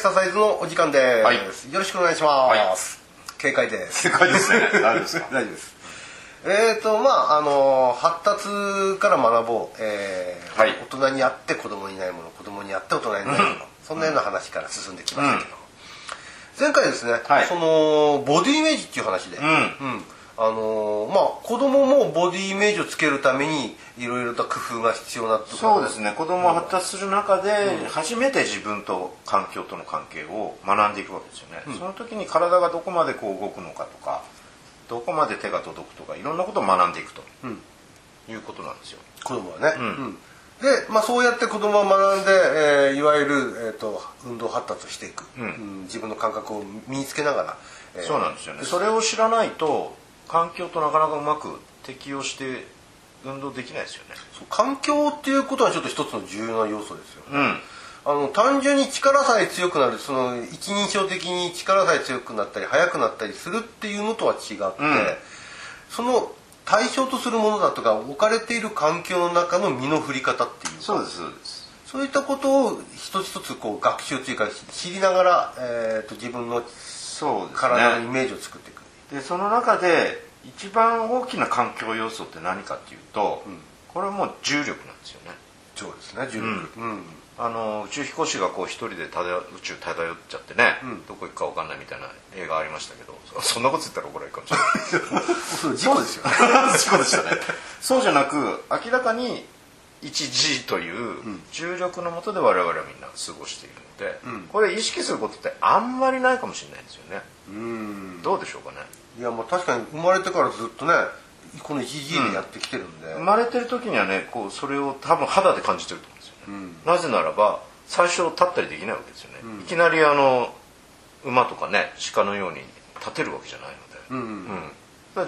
クササイズのお時間です、はい。よろしくお願いします、警戒です。正解ですね。大丈夫ですか？大丈夫です。えーとまああの発達から学ぼう、えーはい。大人にあって子供にないもの子供にあって大人にないもの、そんなような話から進んできましたけど、前回ですね、はい。そのボディイメージっていう話で、ん。うんあのまあ子供もボディイメージをつけるためにいろいろと工夫が必要なとそうですね。子供が発達する中で初めて自分と環境との関係を学んでいくわけですよね、その時に体がどこまでこう動くのかとかどこまで手が届くとかいろんなことを学んでいくと、いうことなんですよ。子供はね、ん。うん。で、まあ、そうやって子供は学んで、えーいわゆる、えー、と運動発達をしていく、うん。うん。自分の感覚を身につけながら、えー。そうなんですよね。それを知らないと環境となかなかうまく適応して運動できないですよね。そう環境っていうことはちょっと一つの重要な要素ですよ、うん。あの単純に力さえ強くなるその一人称的に力さえ強くなったり速くなったりするっていうのとは違って、ん。その対象とするものだとか置かれている環境の中の身の振り方っていうかそうですそうです。そういったことを一つ一つこう学習というか知りながら、えー、と自分の体のイメージを作っていく、でその中で一番大きな環境要素って何かっていうと、これはもう重力なんですよね。そうですね重力、うん。あの宇宙飛行士がこう一人で漂宇宙漂っちゃってね、ん。どこ行くか分かんないみたいな映画ありましたけどそそんなこと言ったら怒られるかもしれない。そう 事故ですよね。そうでしたね。そうじゃなく明らかに 1G という重力のもとで我々はみんな過ごしているので、うん。これ意識することってあんまりないかもしれないんですよね。うん。どうでしょうかね。いやまあ確かに生まれてからずっとねこの 1G でやってきてるんで、生まれてる時にはねこうそれを多分肌で感じてると思うんですよね、うん。なぜならば最初立ったりできないわけですよね、いきなりあの馬とかね鹿のように立てるわけじゃないので、うん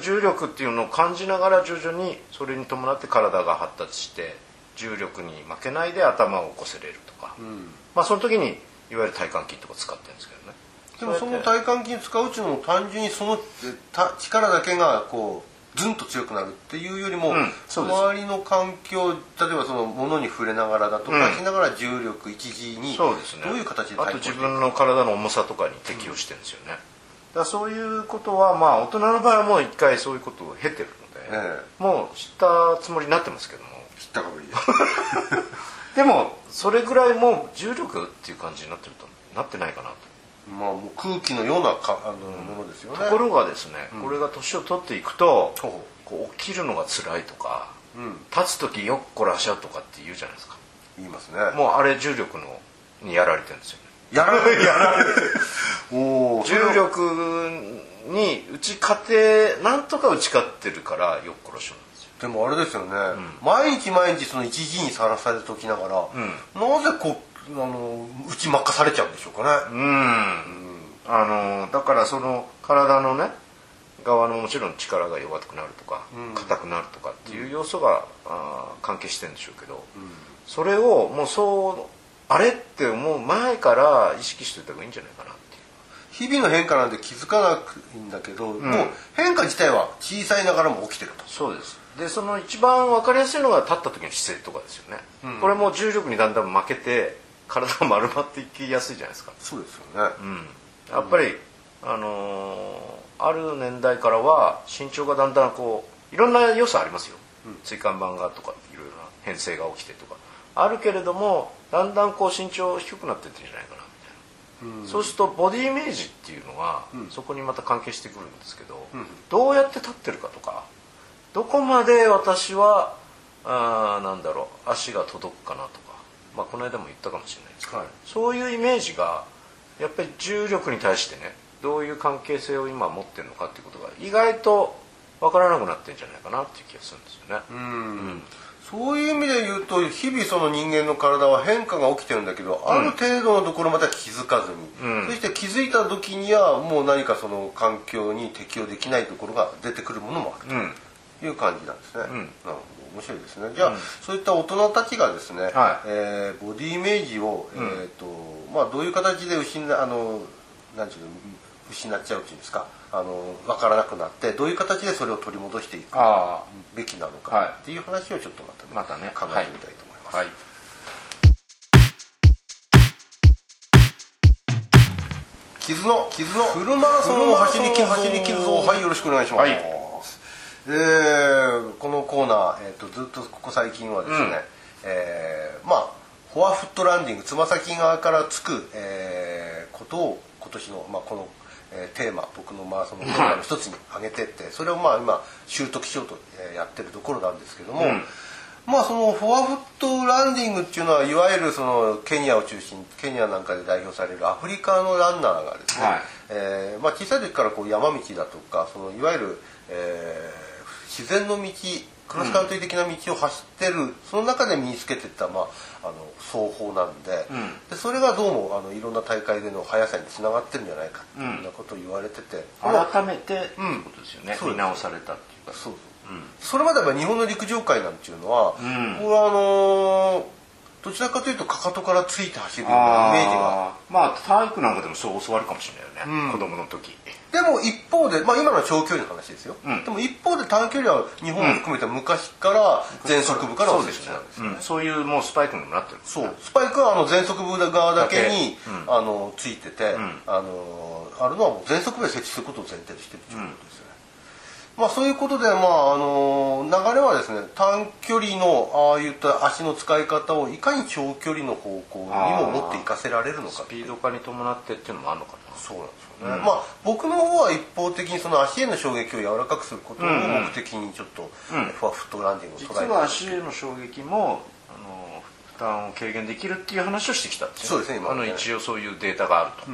重力っていうのを感じながら徐々にそれに伴って体が発達して重力に負けないで頭を起こせれるとか、ん。まあその時にいわゆる体幹筋とか使ってるんですけどね。でもその体幹筋使ううちのも単純にその力だけがこうズンと強くなるっていうよりも、うん。周りの環境例えばその物に触れながらだとかうん。しながら重力 1G にどそういう形であと対抗していく自分の体の重さとかに適応してるんですよね、だからそういうことはまあ大人の場合はもう一回そういうことを経てるので、えもう知ったつもりになってますけども。知ったかぶりですでもそれぐらいもう重力っていう感じになってるとなってないかなと、まあもう空気のようなかあのものですよね。ところがですね、これが年を取っていくと、ほうほこう起きるのが辛いとか、うん。立つ時よっこらしゃとかって言うじゃないですか。言いますね。もうあれ重力のにやられてるんですよね。やられるやられる。おお重力に打ち勝てなんとか打ち勝ってるからよっこらしょでもあれですよね、毎日毎日その 1G にさらされておきながら、なぜこうあの打ち負かされちゃうんでしょうかね、うん。あのだからその体のね側のもちろん力が弱くなるとかうん。硬くなるとかっていう要素が、あー関係してるんでしょうけど、それをもうそうあれって思う前から意識しておいた方がいいんじゃないかなっていう。日々の変化なんて気づかなくいいんだけど、もう変化自体は小さいながらも起きてると。そうですでその一番分かりやすいのが立った時の姿勢とかですよね、これも重力にだんだん負けて体が丸まっていきやすいじゃないですか。そうですよね、うん。やっぱり、あのーある年代からは身長がだんだんこういろんな要素ありますよ、椎間板がとかいろいろな変性が起きてとか。あるけれどもだんだんこう身長低くなってってるんじゃないかなみたいな、そうするとボディイメージっていうのが、そこにまた関係してくるんですけど、どうやって立ってるかとかどこまで私はあーなんだろう足が届くかなとか、まあ、この間も言ったかもしれないですけど、はい。そういうイメージがやっぱり重力に対してねどういう関係性を今持ってるのかっていうことが意外と分からなくなってるんじゃないかなっていう気がするんですよね。うん。そういう意味で言うと日々その人間の体は変化が起きてるんだけど、ある程度のところまでは気づかずに、うん。そして気づいた時にはもう何かその環境に適応できないところが出てくるものもあるうん。という感じなんですね、ん。なるほど。面白いですね。じゃあ、そういった大人たちがですね、はい。えーボディイメージを、えーとまあ、どういう形で失あのなんていうの失っちゃうっていうんですか？あの分からなくなってどういう形でそれを取り戻していくあべきなのはい。かっていう話をちょっとまた,、またね。考えてみたいと思います。はい。傷の傷のフルマラソンを走りき走りきるぞはいよろしくお願いします、はいえーこのコーナー、えー、とずっとここ最近はですね、うん。えーまあフォアフットランディングつま先側からつく、えーことを今年の、まあ、この、えーテーマ僕のマラソンのテーマの一つに挙げてってそれをまあ今習得しようとえーやってるところなんですけども、うん。まあそのフォアフットランディングっていうのはいわゆるそのケニアを中心ケニアなんかで代表されるアフリカのランナーがですね、はい。えーまあ、小さい時からこう山道だとかそのいわゆる、えー自然の道クロスカントリー的な道を走ってる、その中で身につけてった、まあ、あの奏法なんで,、うん。でそれがどうもあのいろんな大会での速さにつながってるんじゃないかっていうようなことを言われてて、改めてっていうことですよ見直されたっていうか。そうそう。うんそれまでは日本の陸上界なんていうのは、うん。これはあのーどちらかというとかかとからついて走るようなイメージが。まあ体育なんかでもそう教わるかもしれないよね、うん。子供の時。でも一方で、まあ、今のは長距離の話ですよ、うん。でも一方で短距離は日本を含めて昔から全速部からの設置なんですよね。うん。そういうもうスパイクにもなってる。そう。スパイクはあの全速部側だけにあのついてて、ん。あのあるのはもう全速部で設置することを前提としてるということですよね、まあそういうことで、まあ、あの流れはですね短距離のああいった足の使い方をいかに長距離の方向にも持っていかせられるのか。スピード化に伴ってっていうのもあるのかな。そうなんですよね、まあ僕の方は一方的にその足への衝撃を柔らかくすることを目的にちょっと、うん。フォアフットランディングを実捉えて。は足への衝撃もあの負担を軽減できるっていう話をしてきたそうですね今あの一応そういうデータがあると、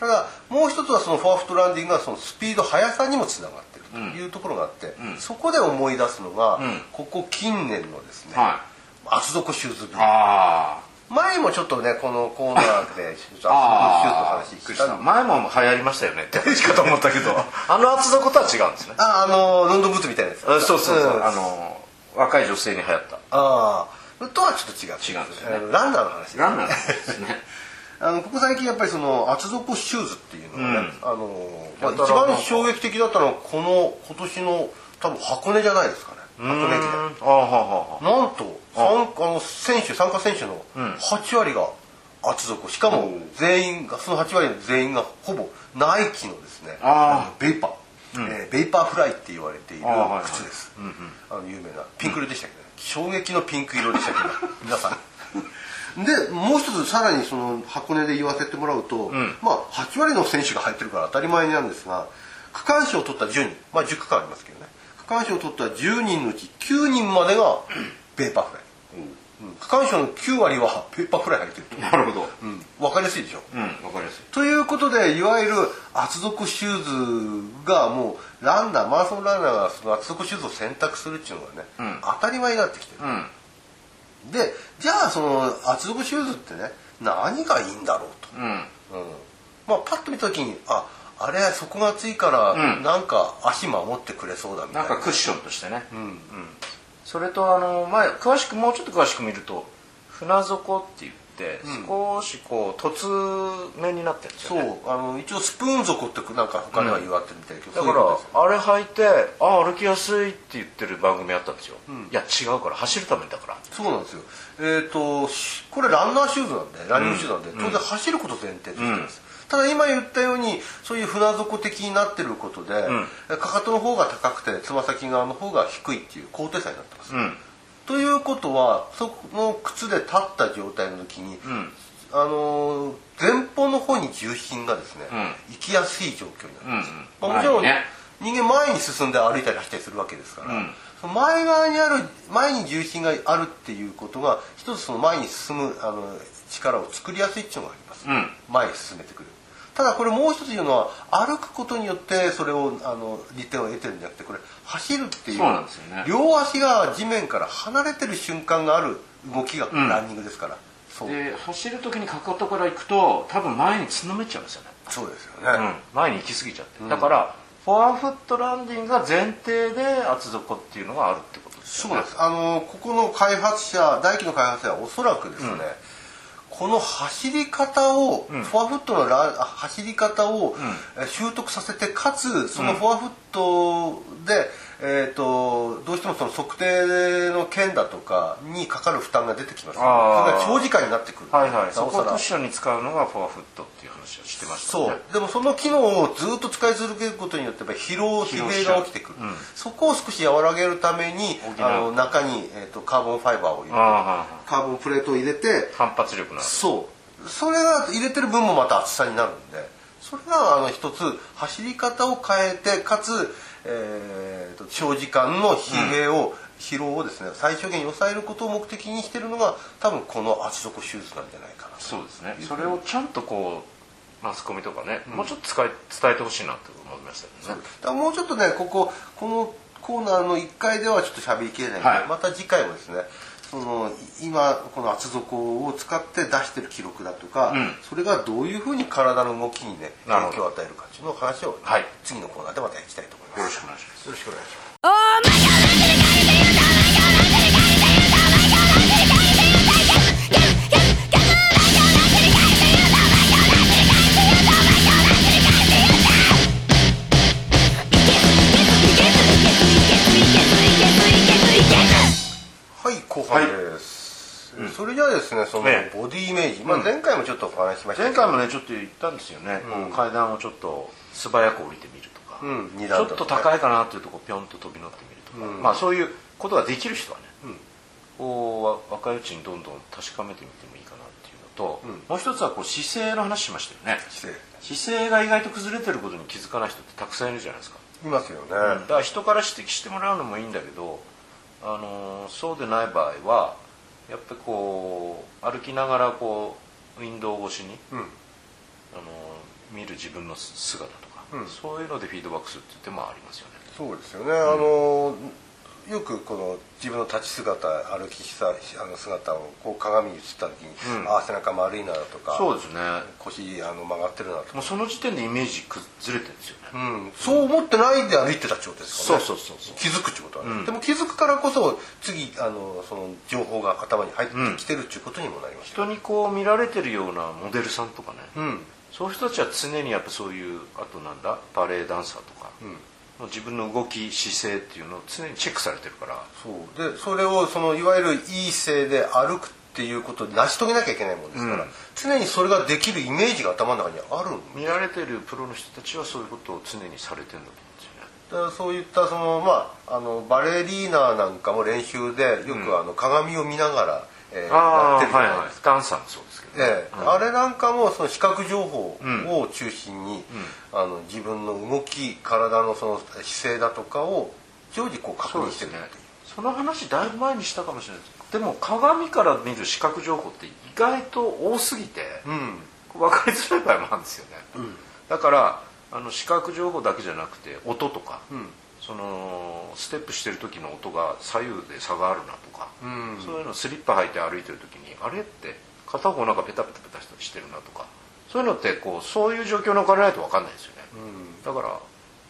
ただもう一つはそのフォアフットランディングがそのスピード速さにもつながってるというところがあって、うん。そこで思い出すのが、ん。ここ近年のですね、は厚底シューズブー前もちょっとねこのコーナーで 厚底シューズのあ話したた前も流行りましたよね。って話かと思ったけどあの厚底とは違うんですね。ああのロンドンブーツみたいなやつ。あそうそうそう、ん。あの若い女性に流行った。ああとはちょっと違う違うんですよね。ランナーの話。ランナーですねあのここ最近やっぱりその厚底シューズっていうのがね、あのまあ、一番衝撃的だったのはこの今年の多分箱根じゃないですかね。箱根駅伝。なんと参あの選手参加選手の8割が厚底。しかも全員がその8割の全員がほぼナイキのですねあのベイパー、えーベイパーフライって言われている靴です、あの有名なピンク色でしたけど、ね。衝撃のピンク色でしたけど皆さん でもう一つさらにその箱根で言わせてもらうと、まあ8割の選手が入ってるから当たり前なんですが区間賞を取った10人まあ10区間ありますけどね。区間賞を取った10人のうち9人までがベーパーフライ、う。ん。区間賞の9割はベーパーフライ入ってると、なるほど。うん、分かりやすいでしょ。うんわかりやすい。ということでいわゆる厚底シューズがもうランナーマラソンランナーがその厚底シューズを選択するっていうのがね、うん。当たり前になってきてる、うんでじゃあその厚底シューズってね何がいいんだろうと、うん。うん。まあ、パッと見た時にああれ底が厚いから、うん。なんか足守ってくれそうだみたな。いんなかクッションとしてね、うんそれとあの前詳しくもうちょっと詳しく見ると船底って言って、少しこう凸面になってるんですそう。よねあの一応スプーン底ってなんか他では言われてるみたいだけど、だからあれ履いてあ歩きやすいって言ってる番組あったんですよ、いや違うから走るためだから。そうなんですよ。えっ、としこれランナーシューズなんでランニングシューズなんで、当然走ること前提としてます、ただ今言ったようにそういう船底的になってることで、かかとの方が高くてつま先側の方が低いっていう高低差になってます、うんということはその靴で立った状態の時に、ん。あのー前方の方に重心がですね、うん。行きやすい状況になるんです、うんうん。まあ、もちろん、ね。人間前に進んで歩いたり走ったりするわけですから、うん。その前側にある前に重心があるっていうことが一つその前に進むあの力を作りやすいっていうのがあります、うん。前に進めてくるただこれもう一つ言うのは歩くことによってそれをあの利点を得てるんじゃなくてこれ走るっていうそうなんですよね。両足が地面から離れてる瞬間がある動きがランニングですから、そう。で走る時にかかとから行くと多分前につんのめっちゃうんですよね、そうですよね、うん、前に行き過ぎちゃって、だからフォアフットランディングが前提で厚底っていうのがあるってことですよね。そうです。あのここの開発者大輝の開発者はおそらくですね、この走り方を、フォアフットのラ走り方を、え習得させてかつそのフォアフットで、えー、とどうしてもその測定の件だとかにかかる負担が出てきます、ね、それが長時間になってくる。はいはい。そこをクッションに使うのがフォアフットっていう話をしてましたそね。う。でもその機能をずっと使い続けることによってやっぱり疲労疲弊が起きてくる、う。んそこを少し和らげるためにあの中に、えー、とカーボンファイバーを入れてあカーボンプレートを入れてあ反発力のそう。それが入れてる分もまた厚さになるんでそれがあの一つ走り方を変えてかつ、えー、と長時間の疲弊を、疲労をですね最小限に抑えることを目的にしてるのが多分この厚底手術なんじゃないかなと。そうですね。それをちゃんとこうマスコミとかね、もうちょっと使い伝えてほしいなって思いましたよね。だからもうちょっとねこここのコーナーの1回ではちょっと喋りきれないので、はい。また次回もですねそのい今この厚底を使って出してる記録だとか、うん。それがどういうふうに体の動きにね影響を与えるかっていうのを話を、はい。次のコーナーでまたいきたいと思います。よろしくお願いします。よろしくお願いします後半です、それじゃあですねそのええ。ボディイメージ、まあ、前回もちょっとお話ししましたけ前ど回もねちょっと言ったんですよね、こう階段をちょっと素早く降りてみるとか、うん二ちょっと高いかなっていうとこピョンと飛び乗ってみるとか、まあそういうことができる人はね、こうわ若いうちにどんどん確かめてみてもいいかなっていうのと、もう一つはこう姿勢の話しましたよね。姿勢。姿勢が意外と崩れてることに気づかない人ってたくさんいるじゃないですか、いますよね、だから人から指摘してもらうのもいいんだけど、あのーそうでない場合はやっぱりこう歩きながらこうウィンドウ越しに、うん。あのー見る自分の姿とか、うん。そういうのでフィードバックするって言ってもありますよね。そうですよね、あのよくこの自分の立ち姿歩きさあの姿をこう鏡に映った時に、うん。ああ背中丸いなとかそうですね。腰あの曲がってるなとか、もうその時点でイメージ崩れてるんですよね、うん、そう思ってないで歩いてたってことですからね。そうそうそうそう。気づくってことはね、うん。でも気づくからこそ次あのその情報が頭に入ってきてるっていうことにもなりますよ、人にこう見られてるようなモデルさんとかね、うん。そういう人たちは常にやっぱそういうあとなんだバレエダンサーとか、もう自分の動き姿勢っていうのを常にチェックされてるから。そう。でそれをそのいわゆるいい姿勢で歩くっていうことで成し遂げなきゃいけないもんですから、うん。常にそれができるイメージが頭の中にあるん見られてるプロの人たちはそういうことを常にされてるんだと思うんですよねだからそういったその、まあ、あのバレリーナなんかも練習でよくあの鏡を見ながら、えーやってるじゃはいはいないですか。ダンサーもそうですけどね、ええ。うん。あれなんかもその視覚情報を中心に、あの自分の動き体のその姿勢だとかを常時こう確認してるっていう。その話だいぶ前にしたかもしれないです。でも鏡から見る視覚情報って意外と多すぎて、うん。分かりづらい場合もあるんですよね、だからあの視覚情報だけじゃなくて音とか、んそのステップしてる時の音が左右で差があるなとか、ん。そういうのスリッパ履いて歩いてる時にあれって片方なんかペタペタペタしてるなとかそういうのってこうそういう状況に置かれないと分かんないですよね、だから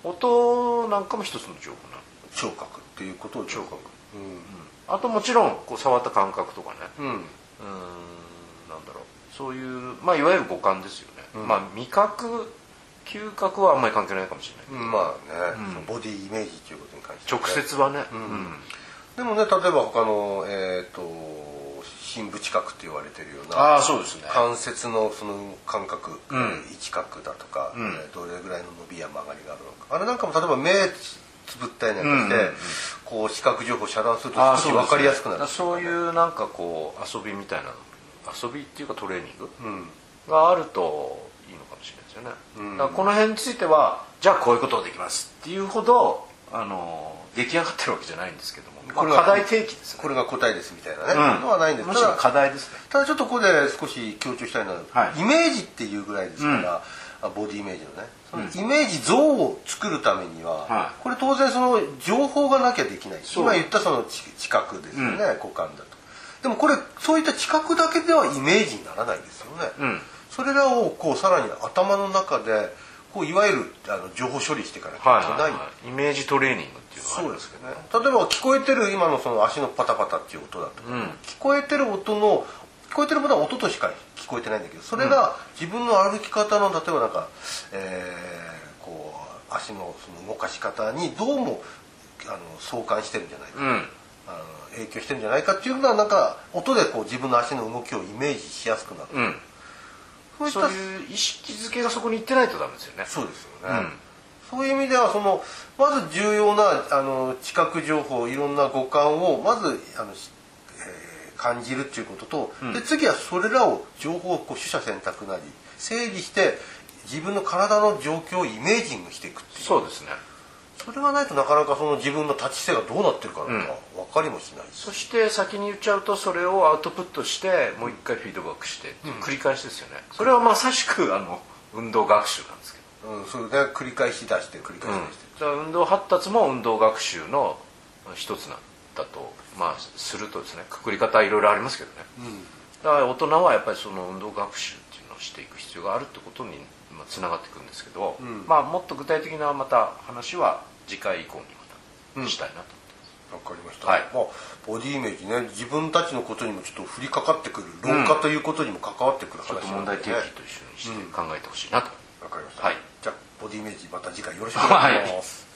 音なんかも一つの情報なの。聴覚っていうことを聴覚。うあともちろんこう触った感覚とかね。ん、うん。うーんなんだろう。そういう、まあ、いわゆる五感ですよね、まあ味覚嗅覚はあんまり関係ないかもしれない、まあね、そのボディイメージということに関しては。ね直接はね、うん。でもね例えば他のえっ、と深部知覚って言われてるようなああそうですね。関節のその感覚、ん。えー位置角だとか、ん。えーどれぐらいの伸びや曲がりがあるのか。あれなんかも例えば目つぶったりなんかして、うんうんうん。こう視覚情報を遮断すると少し分かりやすくなる。そうねそういうなんかこう遊びみたいな遊びっていうかトレーニングうん。があるといいのかもしれないですよね、うん。だからこの辺についてはじゃあこういうことができますっていうほどあの出来上がってるわけじゃないんですけども、これ課題提起ですよね。これが答えですみたいなね、うん。のはないんです。むしろただ課題ですね。ただちょっとここで少し強調したいのは、はい。イメージっていうぐらいですから、あボディイメージのね。そのイメージ像を作るためには、はい。これ当然その情報がなきゃできない。今言ったその知知覚ですよね、五感だと。でもこれそういった知覚だけではイメージにならないですよね、うんそれらをこうさらに頭の中でこういわゆるあの情報処理していかなきゃいけない、はいはいはい、イメージトレーニングっていうのそうですすけけどね。例えば聞こえてる今のその足のパタパタっていう音だとか、うん。聞こえてる音の聞こえてるものは音としか聞こえてないんだけどそれが自分の歩き方の例えばなんか、えーこう足のその動かし方にどうもあの相関してるんじゃないか、うん。あの影響してるんじゃないかっていうのはなんか音でこう自分の足の動きをイメージしやすくなる、うんそういったそういう意識づけがそこに行ってないとダメですよね。そうですよね、そういう意味ではそのまず重要なあの知覚情報いろんな五感をまずあの、しえー感じるっていうことと、で次はそれらを情報をこう取捨選択なり整理して自分の体の状況をイメージングしていくっていう。そうですねそれがないとなかなかその自分の立ち姿がどうなってるかなんか分かりもしない。し、そして先に言っちゃうとそれをアウトプットしてもう一回フィードバックして繰り返しですよね。それはまさしくあの運動学習なんですけど。うん、それで繰り返し出して繰り返し出して、だから運動発達も運動学習の一つなんだとまあするとですねくくり方はいろいろありますけどね、だから大人はやっぱりその運動学習っていうのをしていく必要があるってことにまあつながっていくんですけど、まあもっと具体的なまた話は次回以降にまたしたいなと、わかりました、はい。まあ、ボディイメージね自分たちのことにもちょっと降りかかってくる老化ということにも関わってくるちょっと話問題提ね起と一緒にして考えてほしいなと、わかりました、はい。じゃあボディイメージまた次回よろしくお願いします、